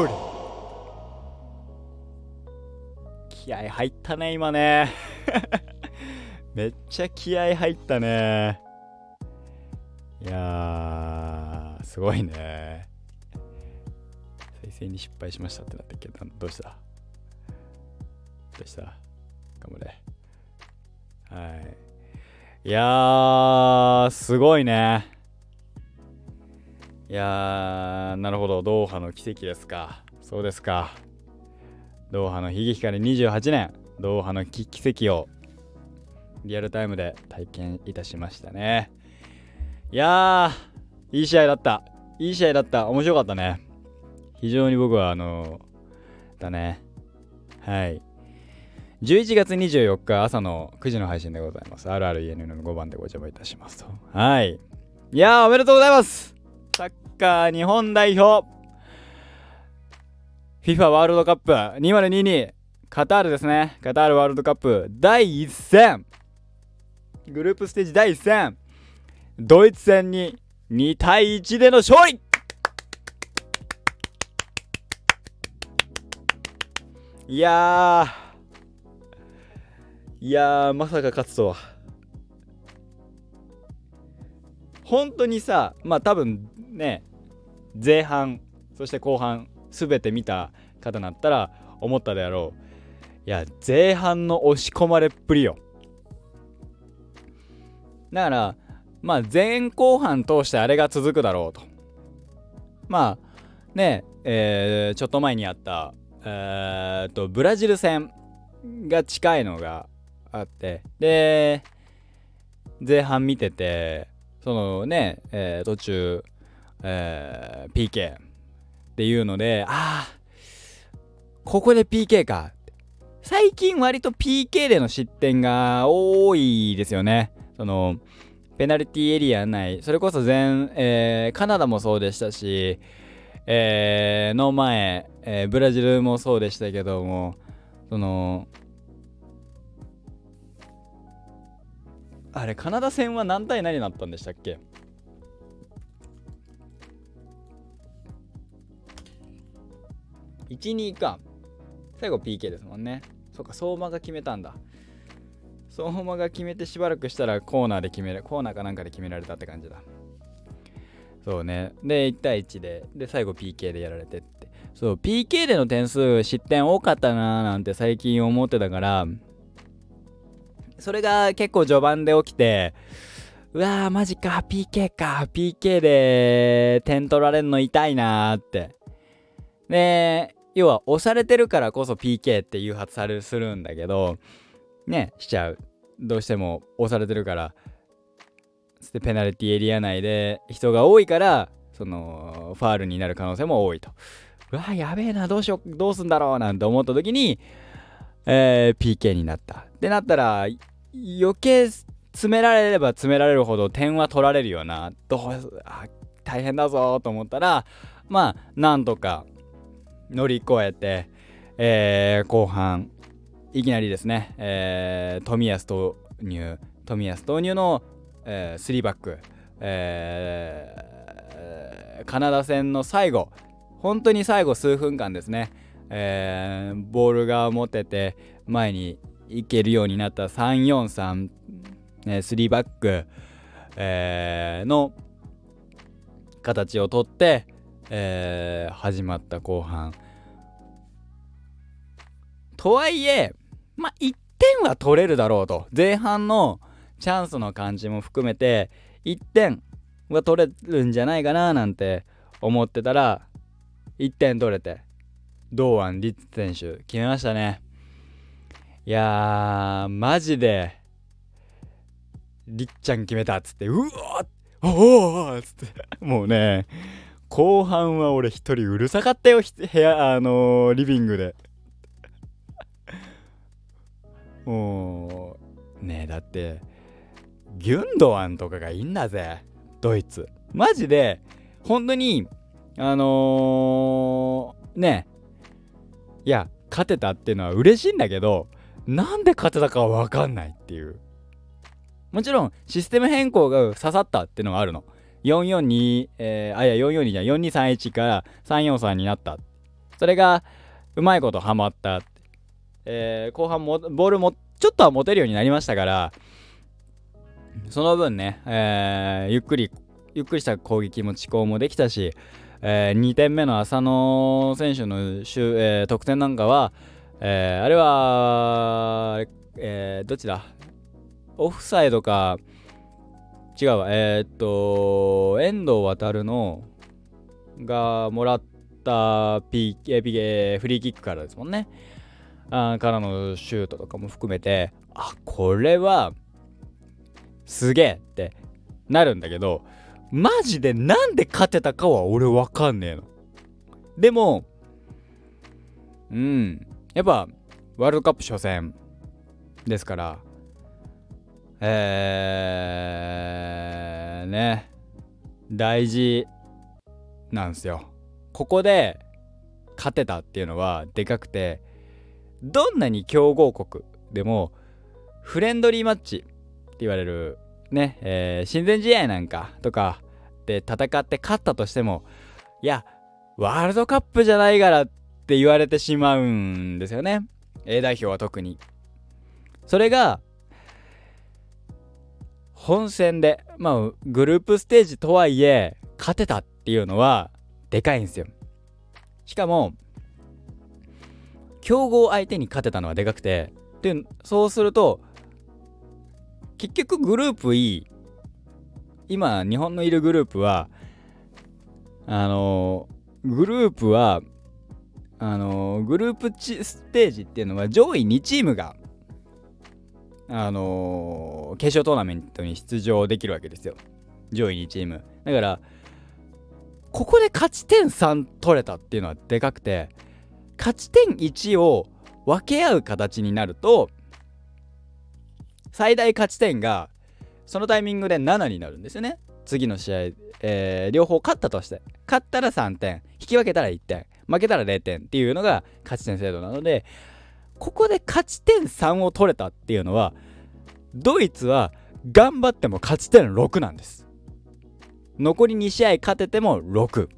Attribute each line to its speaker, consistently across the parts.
Speaker 1: ール気合入ったね、今ね。めっちゃ気合入ったね。いや、すごいね。再生に失敗しましたってなったっけど、どうした？どうした？頑張れ。はい。いやー、すごいね。いやー、なるほど。ドーハの奇跡ですか。そうですか。ドーハの悲劇から28年、ドーハの奇跡をリアルタイムで体験いたしましたね。いやー、いい試合だった。いい試合だった。面白かったね。非常に僕は、あのー、だね。はい。11月24日朝の9時の配信でございます。RRENN の5番でご邪魔いたしますと。はい。いやー、おめでとうございますッカー日本代表。FIFA ワールドカップ2022カタールですね。カタールワールドカップ第1戦。グループステージ第1戦。ドイツ戦に2対1での勝利。いやいやまさか勝つとは。本当にさ、まあ多分ね、前半、そして後半、すべて見た方だったら思ったであろう。いや、前半の押し込まれっぷりよ。だから、まあ前後半通してあれが続くだろうと。まあねえー、ちょっと前にあった、えー、とブラジル戦が近いのがあってで前半見ててそのね、えー、途中、えー、PK っていうのでああここで PK か。最近割と PK での失点が多いですよね。そのペナルティエリア内それこそ全、えー、カナダもそうでしたし、えー、の前、えー、ブラジルもそうでしたけどもそのあれカナダ戦は何対何になったんでしたっけ？12か。最後 PK ですもんね。そっか相馬が決めたんだ。相馬が決めてしばらくしたらコーナーで決めるコーナーかなんかで決められたって感じだ。そうね。で1対1でで最後 PK でやられてって。そう PK での点数失点多かったなーなんて最近思ってたからそれが結構序盤で起きてうわーマジか PK か PK で点取られんの痛いなーって。で要は押されてるからこそ PK って誘発されるするんだけどねしちゃう。どうしても押されてるからでペナルティエリア内で人が多いからそのファールになる可能性も多いと。うわやべえなどうしようどうすんだろうなんて思った時に、えー、PK になった。ってなったら余計詰められれば詰められるほど点は取られるよな。どうあ大変だぞと思ったらまあなんとか乗り越えて、えー、後半いきなりですね、えー、冨安投入。冨安投入の、えー、3バック、えー、カナダ戦の最後。本当に最後数分間ですね、えー、ボールが持てて前に行けるようになった343、ね、3バック、えー、の形をとって、えー、始まった後半とはいえまあ、1点は取れるだろうと。前半のチャンスの感じも含めて、1点は取れるんじゃないかななんて思ってたら、1点取れて、堂安律選手決めましたね。いやー、マジで、りっちゃん決めたっつって、うわっおおっつって、もうね、後半は俺一人うるさかったよ、部屋、あのー、リビングで。もうねだってギュンドアンとかがいいんだぜドイツマジで本当にあのー、ねいや勝てたっていうのは嬉しいんだけどなんで勝てたかは分かんないっていう。もちろんシステム変更が刺さったっていうのがあるの。442、えー、あいや442じゃ4231から343になった。それがうまいことハマった。えー、後半もボールもちょっとは持てるようになりましたから、その分ね、えー、ゆっくり、ゆっくりした攻撃も遅行もできたし、えー、2点目の浅野選手の、えー、得点なんかは、えー、あれは、えー、どっちだ？オフサイドか、違うわ、えー、っと、遠藤航の、がもらった P、P、フリーキックからですもんね。あからのシュートとかも含めて、あ、これは、すげえってなるんだけど、マジでなんで勝てたかは俺わかんねえの。でも、うん、やっぱ、ワールドカップ初戦ですから、えー、ね、大事なんですよ。ここで勝てたっていうのはでかくて、どんなに強豪国でもフレンドリーマッチって言われるね、えー、親善試合なんかとかで戦って勝ったとしてもいやワールドカップじゃないからって言われてしまうんですよね。A 代表は特に。それが本戦でまあグループステージとはいえ勝てたっていうのはでかいんですよ。しかも強豪相手に勝てたのはでかくて。でそうすると結局グループ E 今日本のいるグループはあのグループはあのグループステージっていうのは上位2チームがあの決勝トーナメントに出場できるわけですよ。上位2チーム。だからここで勝ち点3取れたっていうのはでかくて勝ち点1を分け合う形になると最大勝ち点がそのタイミングで7になるんですよね。次の試合、えー、両方勝ったとして。勝ったら3点。引き分けたら1点。負けたら0点っていうのが勝ち点制度なのでここで勝ち点3を取れたっていうのはドイツは頑張っても勝ち点6なんです。残り2試合勝てても6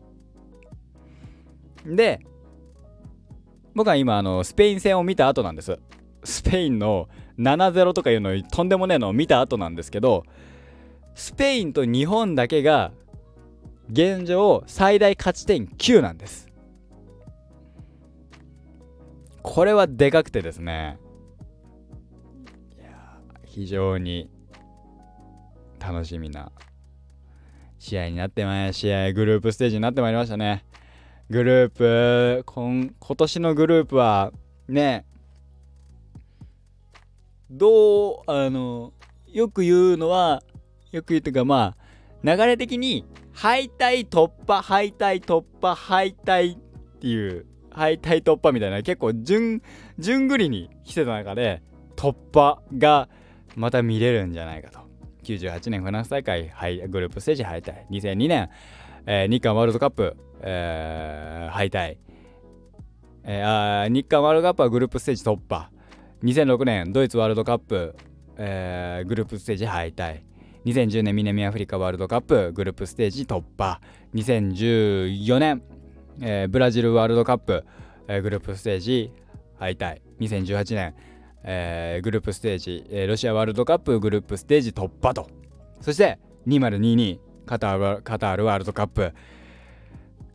Speaker 1: で僕は今あのスペイン戦を見た後なんです。スペインの7-0とかいうのとんでもねえのを見た後なんですけどスペインと日本だけが現状最大勝ち点9なんです。これはでかくてですね。いや非常に楽しみな試合になってまい試合グループステージになってまいりましたね。グループ今今年のグループはねどうあのよく言うのはよく言うというかまあ流れ的に敗退突破敗退突破敗退っていう敗退突破みたいな結構順順繰りに来てた中で突破がまた見れるんじゃないかと。98年フランス大会グループステージ敗退。2002年、えー、日韓ワールドカップえー、敗退、えー、あ日韓ワールドカップはグループステージ突破。2006年ドイツワールドカップ、えー、グループステージ敗退。2010年南アフリカワールドカップグループステージ突破。2014年、えー、ブラジルワールドカップ、えー、グループステージ敗退。2018年、えー、グループステージ、えー、ロシアワールドカップグループステージ突破と。そして2022カタールカタールワールドカップ。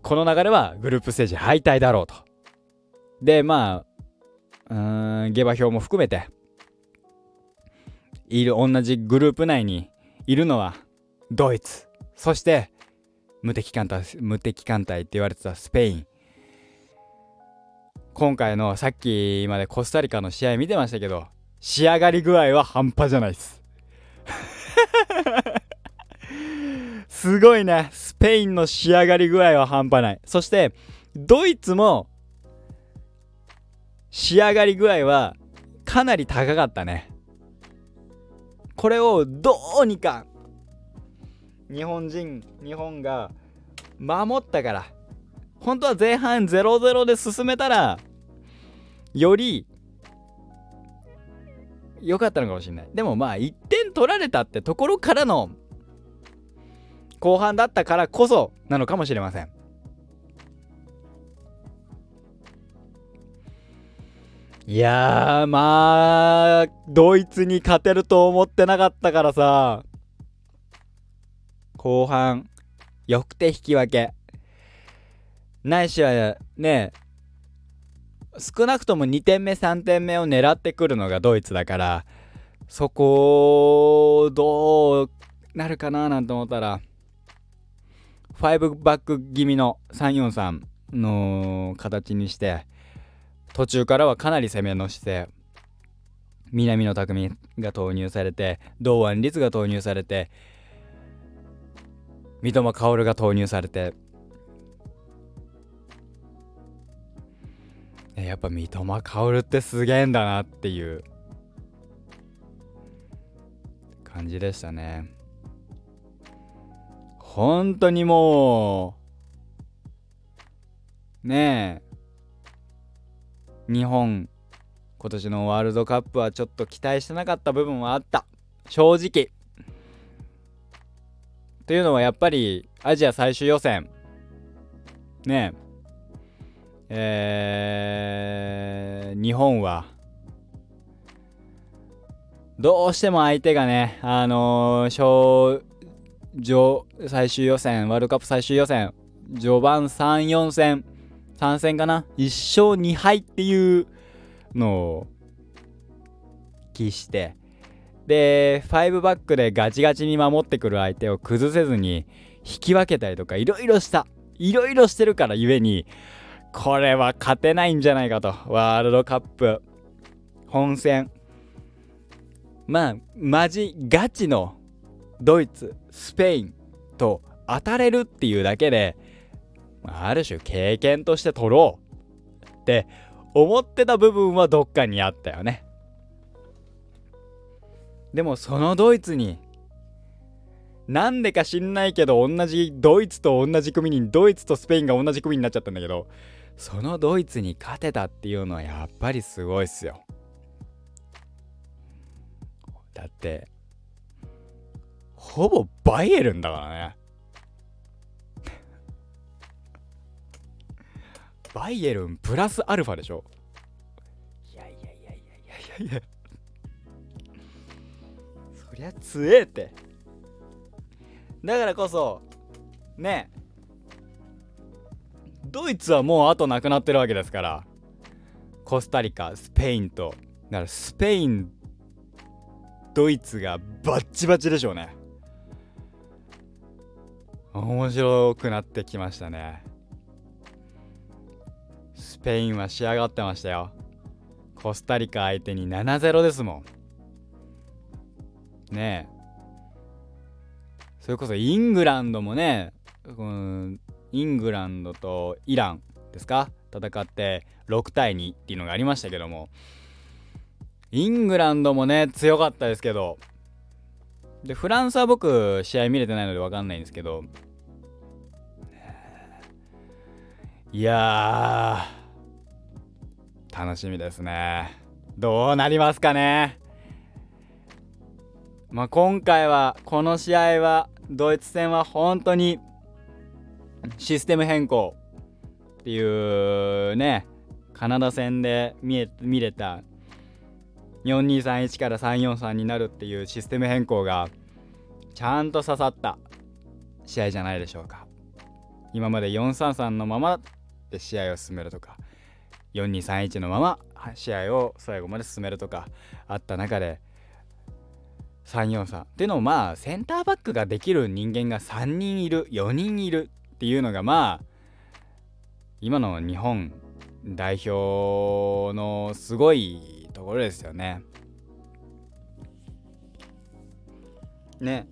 Speaker 1: この流れはグループステージ敗退だろうと。で、まあ、うん、下馬評も含めて、いる、同じグループ内にいるのはドイツ、そして無敵艦隊、無敵艦隊って言われてたスペイン。今回のさっきまでコスタリカの試合見てましたけど、仕上がり具合は半端じゃないです。すごいね。スペインの仕上がり具合は半端ない。そして、ドイツも、仕上がり具合はかなり高かったね。これをどうにか、日本人、日本が守ったから、本当は前半0-0で進めたら、より良かったのかもしれない。でもまあ1点取られたってところからの後半だったからこそなのかもしれません。いやーまあドイツに勝てると思ってなかったからさ。後半よくて引き分け。ないしはね少なくとも2点目3点目を狙ってくるのがドイツだからそこどうなるかななんて思ったら5バック気味の343の形にして途中からはかなり攻めの姿勢。南野拓実が投入されて堂安律が投入されて三笘薫が投入されて。やっぱ三笘薫ってすげえんだなっていう。感じでしたね。本当にもうねえ。日本今年のワールドカップはちょっと期待してなかった部分はあった。正直。というのはやっぱりアジア最終予選。ねえ。えー、日本はどうしても相手がねあのー、上最終予選ワールドカップ最終予選序盤34戦3戦かな？1勝2敗っていうのを期して。で5バックでガチガチに守ってくる相手を崩せずに引き分けたりとかいろいろした。いろいろしてるからゆえにこれは勝てないんじゃないかと。ワールドカップ。本戦。まあマジガチのドイツスペインと当たれるっていうだけである種経験として取ろうって思ってた部分はどっかにあったよね。でもそのドイツになんでか知んないけど同じドイツと同じ組にドイツとスペインが同じ組になっちゃったんだけどそのドイツに勝てたっていうのはやっぱりすごいっすよ。だってほぼバイエルンだからね。バイエルンプラスアルファでしょ？いやいやいやいやいやいやいや。そりゃ強えって。だからこそねドイツはもう後なくなってるわけですから。コスタリカスペインと。だからスペインドイツがバッチバチでしょうね。面白くなってきましたね。スペインは仕上がってましたよ。コスタリカ相手に7-0ですもん。ねえ。それこそイングランドもね、うん、イングランドとイランですか？戦って6対2っていうのがありましたけども。イングランドもね強かったですけど。でフランスは僕試合見れてないので分かんないんですけど。いや楽しみですね。どうなりますかね。まあ今回はこの試合はドイツ戦は本当にシステム変更っていうねカナダ戦で見え見れた4231から343になるっていうシステム変更がちゃんと刺さった試合じゃないでしょうか。今まで433のままで試合を進めるとか4231のまま試合を最後まで進めるとかあった中で343っていうのもまあセンターバックができる人間が3人いる4人いるっていうのがまあ今の日本代表のすごいところですよね。ね。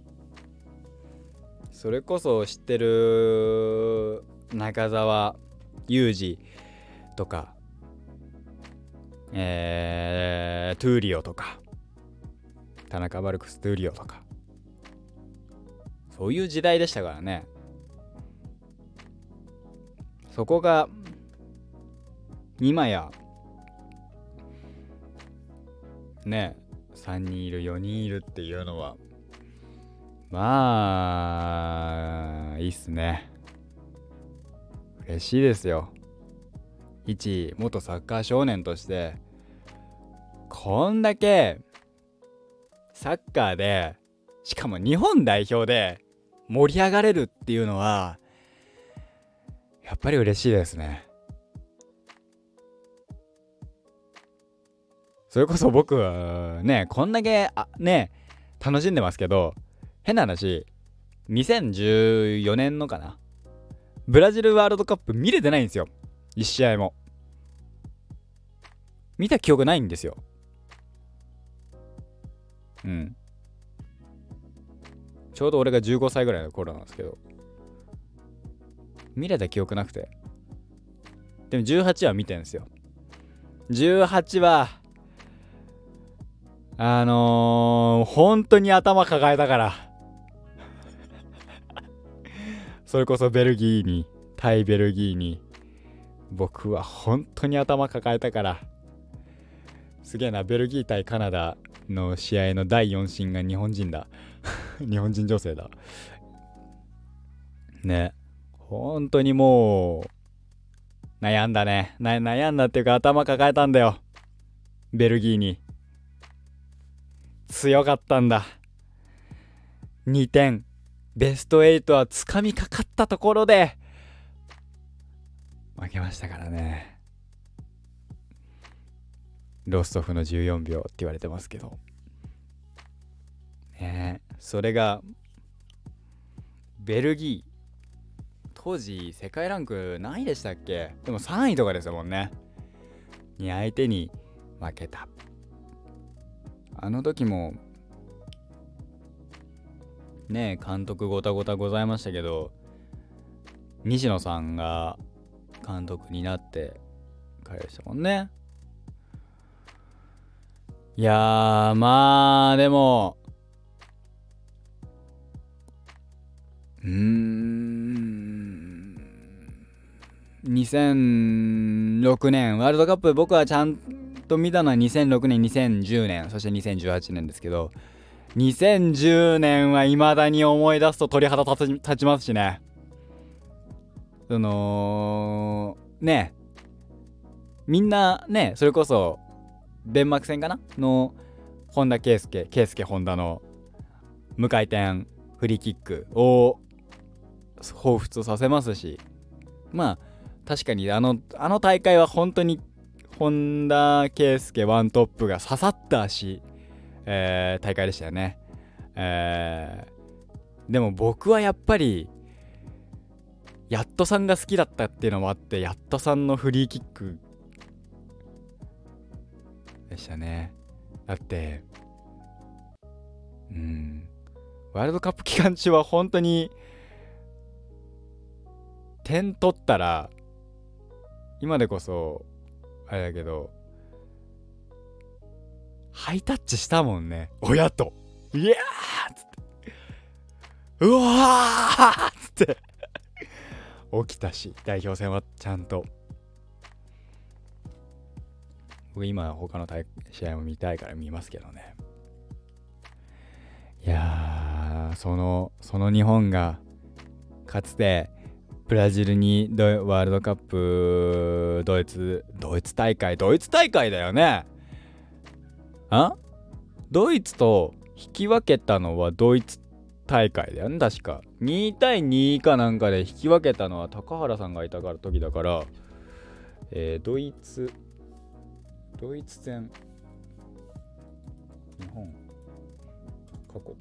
Speaker 1: それこそ知ってる中澤裕二とか、えー、トゥーリオとか田中マルクス・トゥーリオとかそういう時代でしたからね。そこが今やね3人いる4人いるっていうのはまあいいっすね。嬉しいですよ。一元サッカー少年としてこんだけサッカーでしかも日本代表で盛り上がれるっていうのはやっぱり嬉しいですね。それこそ僕はねこんだけあね楽しんでますけど変な話2014年のかなブラジルワールドカップ見れてないんですよ。1試合も。見た記憶ないんですよ。うん。ちょうど俺が15歳ぐらいの頃なんですけど。見れた記憶なくて。でも18は見てんですよ。18はあのー、本当に頭抱えたから。それこそベルギーに対ベルギーに僕は本当に頭抱えたから。すげえな。ベルギー対カナダの試合の第4審が日本人だ。日本人女性だ。ね。本当にもう悩んだね。悩んだっていうか頭抱えたんだよ。ベルギーに。強かったんだ。2点。ベスト8はつかみかかったところで。負けましたからね。ロストフの14秒って言われてますけど。ね。それがベルギー。当時世界ランク何位でしたっけ？でも3位とかですもんね。に相手に負けた。あの時もね監督ごたごたございましたけど西野さんが監督になって帰りましたもんね。いやーまあでもうーん2006年ワールドカップ僕はちゃんと見たのは2006年2010年そして2018年ですけど2010年はいまだに思い出すと鳥肌立ちますしね。そのねみんなねそれこそデンマーク戦かなの本田圭佑圭佑本田の無回転フリーキックを彷彿とさせますしまあ確かにあのあの大会は本当に本田圭佑ワントップが刺さったし、えー、大会でしたよね、えー、でも僕はやっぱりやっとさんが好きだったっていうのもあってやっとさんのフリーキックでしたね。だってうん。ワールドカップ期間中は本当に点取ったら今でこそあれだけどハイタッチしたもんね。親と「いやー!」っつって「うわー!」っつって。起きたし代表戦はちゃんと。僕今他の試合も見たいから見ますけどね。いやそのその日本がかつてブラジルにワールドカップドイツドイツ大会ドイツ大会だよね。あ？ドイツと引き分けたのはドイツ大会だよね確か。2対2かなんかで引き分けたのは高原さんがいたから時だから。えー、ドイツドイツ戦。日本。過去。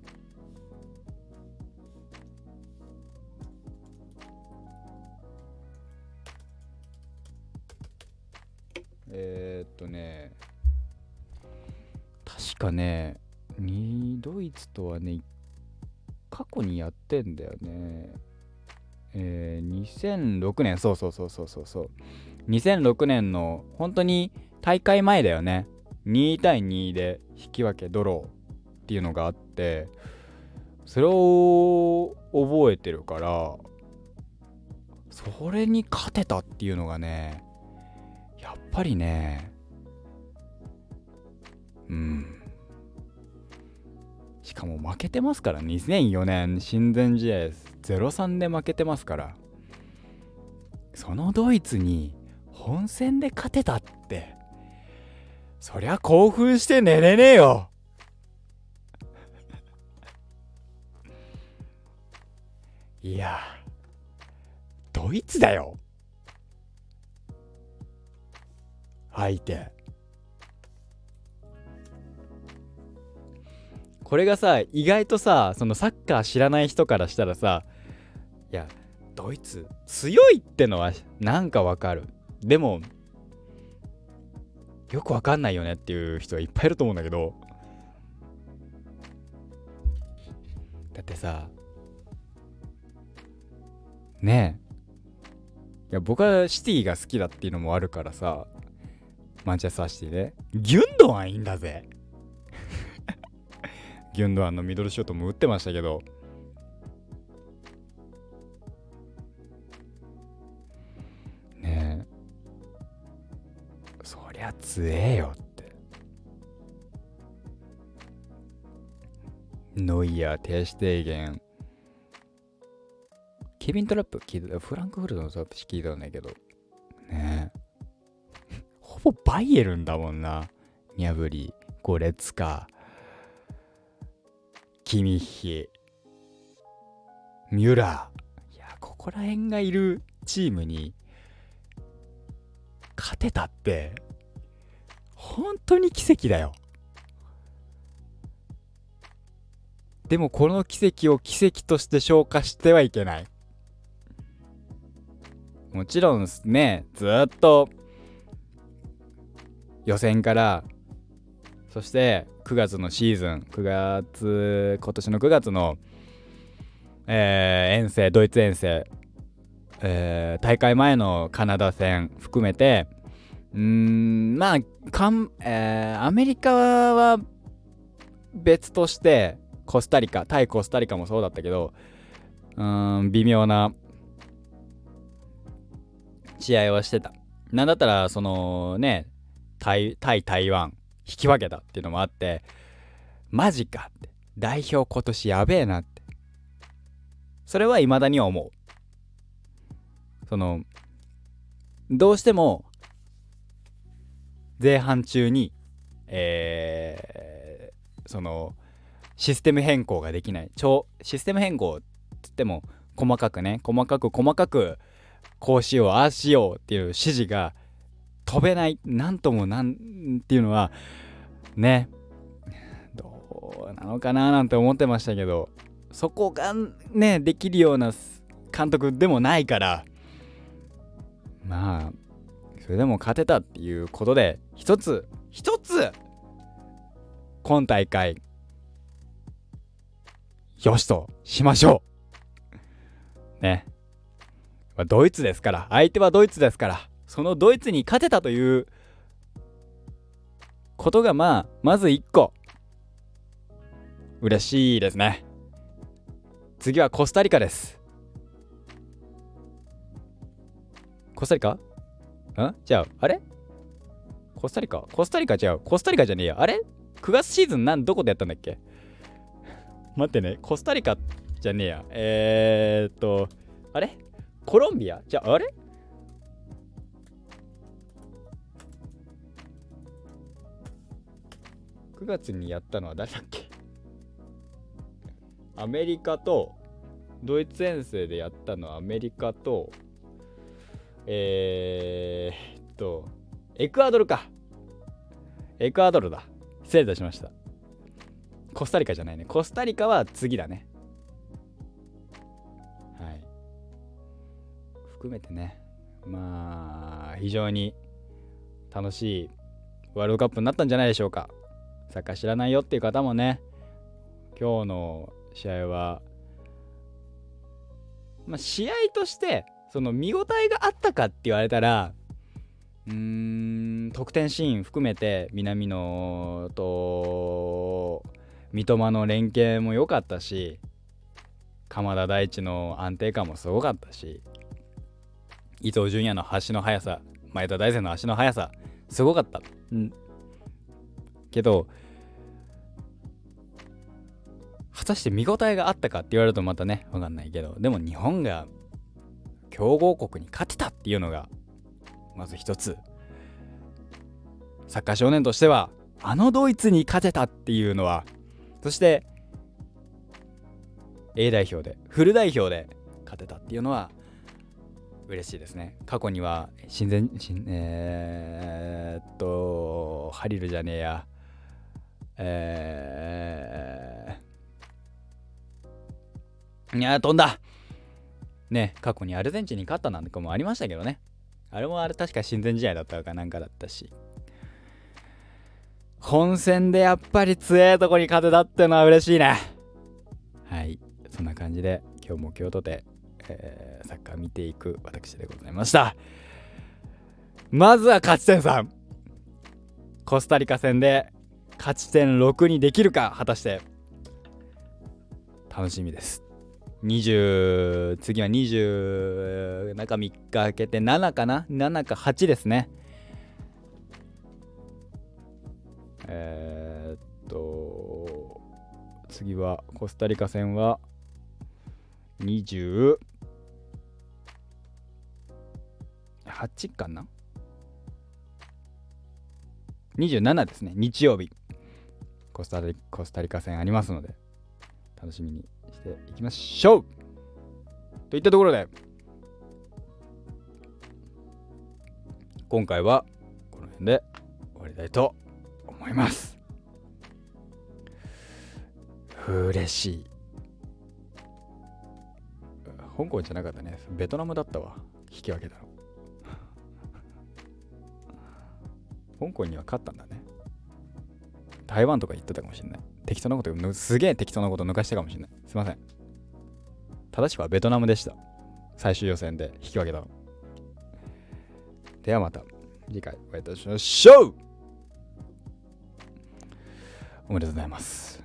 Speaker 1: えー、っとね。確かね。ドイツとはね過去にやってんだよね。えー、2006年そうそうそうそうそうそう。2006年の本当に大会前だよね。2対2で引き分けドローっていうのがあってそれを覚えてるからそれに勝てたっていうのがねやっぱりねうん。しかも負けてますから2004年親善試合0-3で負けてますから。そのドイツに本戦で勝てたってそりゃ興奮して寝れねえよ。いやドイツだよ。相手。これがさ意外とさそのサッカー知らない人からしたらさいやドイツ強いってのはなんかわかる。でもよくわかんないよねっていう人はいっぱいいると思うんだけど。だってさねえ。いや僕はシティが好きだっていうのもあるからさマンチェスターシティねギュンドアンいいんだぜ。ギュンドアンのミドルシュートも打ってましたけど。りゃ強えよって。ノイヤー、テア・シュテーゲン。ケビン・トラップ聞いたフランクフルトのトラップ聞いたんだけど。ね。えほぼバイエルンだもんな。ニャブリ、ゴレツカ、キミッヒ、ミュラー。いや、ここら辺がいるチームに勝てたって、本当に奇跡だよ。でもこの奇跡を奇跡として消化してはいけない。もちろんね、ずっと予選からそして9月のシーズン9月今年の9月の、えー、遠征ドイツ遠征、えー、大会前のカナダ戦含めてうんまあかん、えー、アメリカは別としてコスタリカ対コスタリカもそうだったけどうん微妙な試合はしてた。なんだったらそのね対対台湾引き分けたっていうのもあってマジかって。代表今年やべえなって。それは未だに思う。そのどうしても前半中にえー、そのシステム変更ができない。超システム変更っつっても細かくね細かく細かくこうしようああしようっていう指示が飛べない。なんともなんっていうのはねどうなのかななんて思ってましたけどそこがねできるような監督でもないからまあそれでも勝てたっていうことで一つ一つ今大会よしとしましょう。ね。ドイツですから相手はドイツですからそのドイツに勝てたということがまあまず1個嬉しいですね。次はコスタリカです。コスタリカ？ん？じゃああれ？コスタリカ？コスタリカ違うコスタリカじゃねえや。あれ ?9 月シーズンなんどこでやったんだっけ？待ってね。コスタリカじゃねえや。えー、っとあれ？コロンビア？じゃああれ？9月にやったのは誰だっけ？アメリカとドイツ遠征でやったのはアメリカとえー、っとエクアドルか。エクアドルだ。失礼いたしました。コスタリカじゃないね。コスタリカは次だね。はい。含めてね。まあ非常に楽しいワールドカップになったんじゃないでしょうか。サッカー知らないよっていう方もね。今日の試合は、まあ、試合としてその見応えがあったかって言われたらうーん得点シーン含めて南野と三笘の連携も良かったし鎌田大地の安定感もすごかったし伊東純也の足の速さ前田大然の足の速さすごかった。うんけど果たして見応えがあったかって言われるとまたね分かんないけどでも日本が強豪国に勝てたっていうのがまず一つ。サッカー少年としてはあのドイツに勝てたっていうのはそして A 代表でフル代表で勝てたっていうのは嬉しいですね。過去には親善親えー、っとハリルじゃねえや。えー、いや飛んだ。ね過去にアルゼンチンに勝ったなんかもありましたけどね。あれもあれ確か親善試合だったかなんかだったし。本戦でやっぱり強えとこに勝てたってのは嬉しいね。はい。そんな感じで今日も今日とて、えー、サッカー見ていく私でございました。まずは勝ち点3コスタリカ戦で勝ち点6にできるか果たして。楽しみです。20次は20中3日空けて7かな？7か8ですね。えー、っと次はコスタリカ戦は28かな？27ですね。日曜日。コスタリコスタリカ戦ありますので。楽しみにしていきましょう。といったところで今回はこの辺で終わりたいと思います。嬉しい。香港じゃなかったね。ベトナムだったわ。引き分けたの。香港には勝ったんだね。台湾とか言ってたかもしれない。適当なこと、すげえ適当なこと抜かしたかもしれない。すいません。正しくはベトナムでした。最終予選で引き分けたの。ではまた次回お会いいたしましょうおめでとうございます。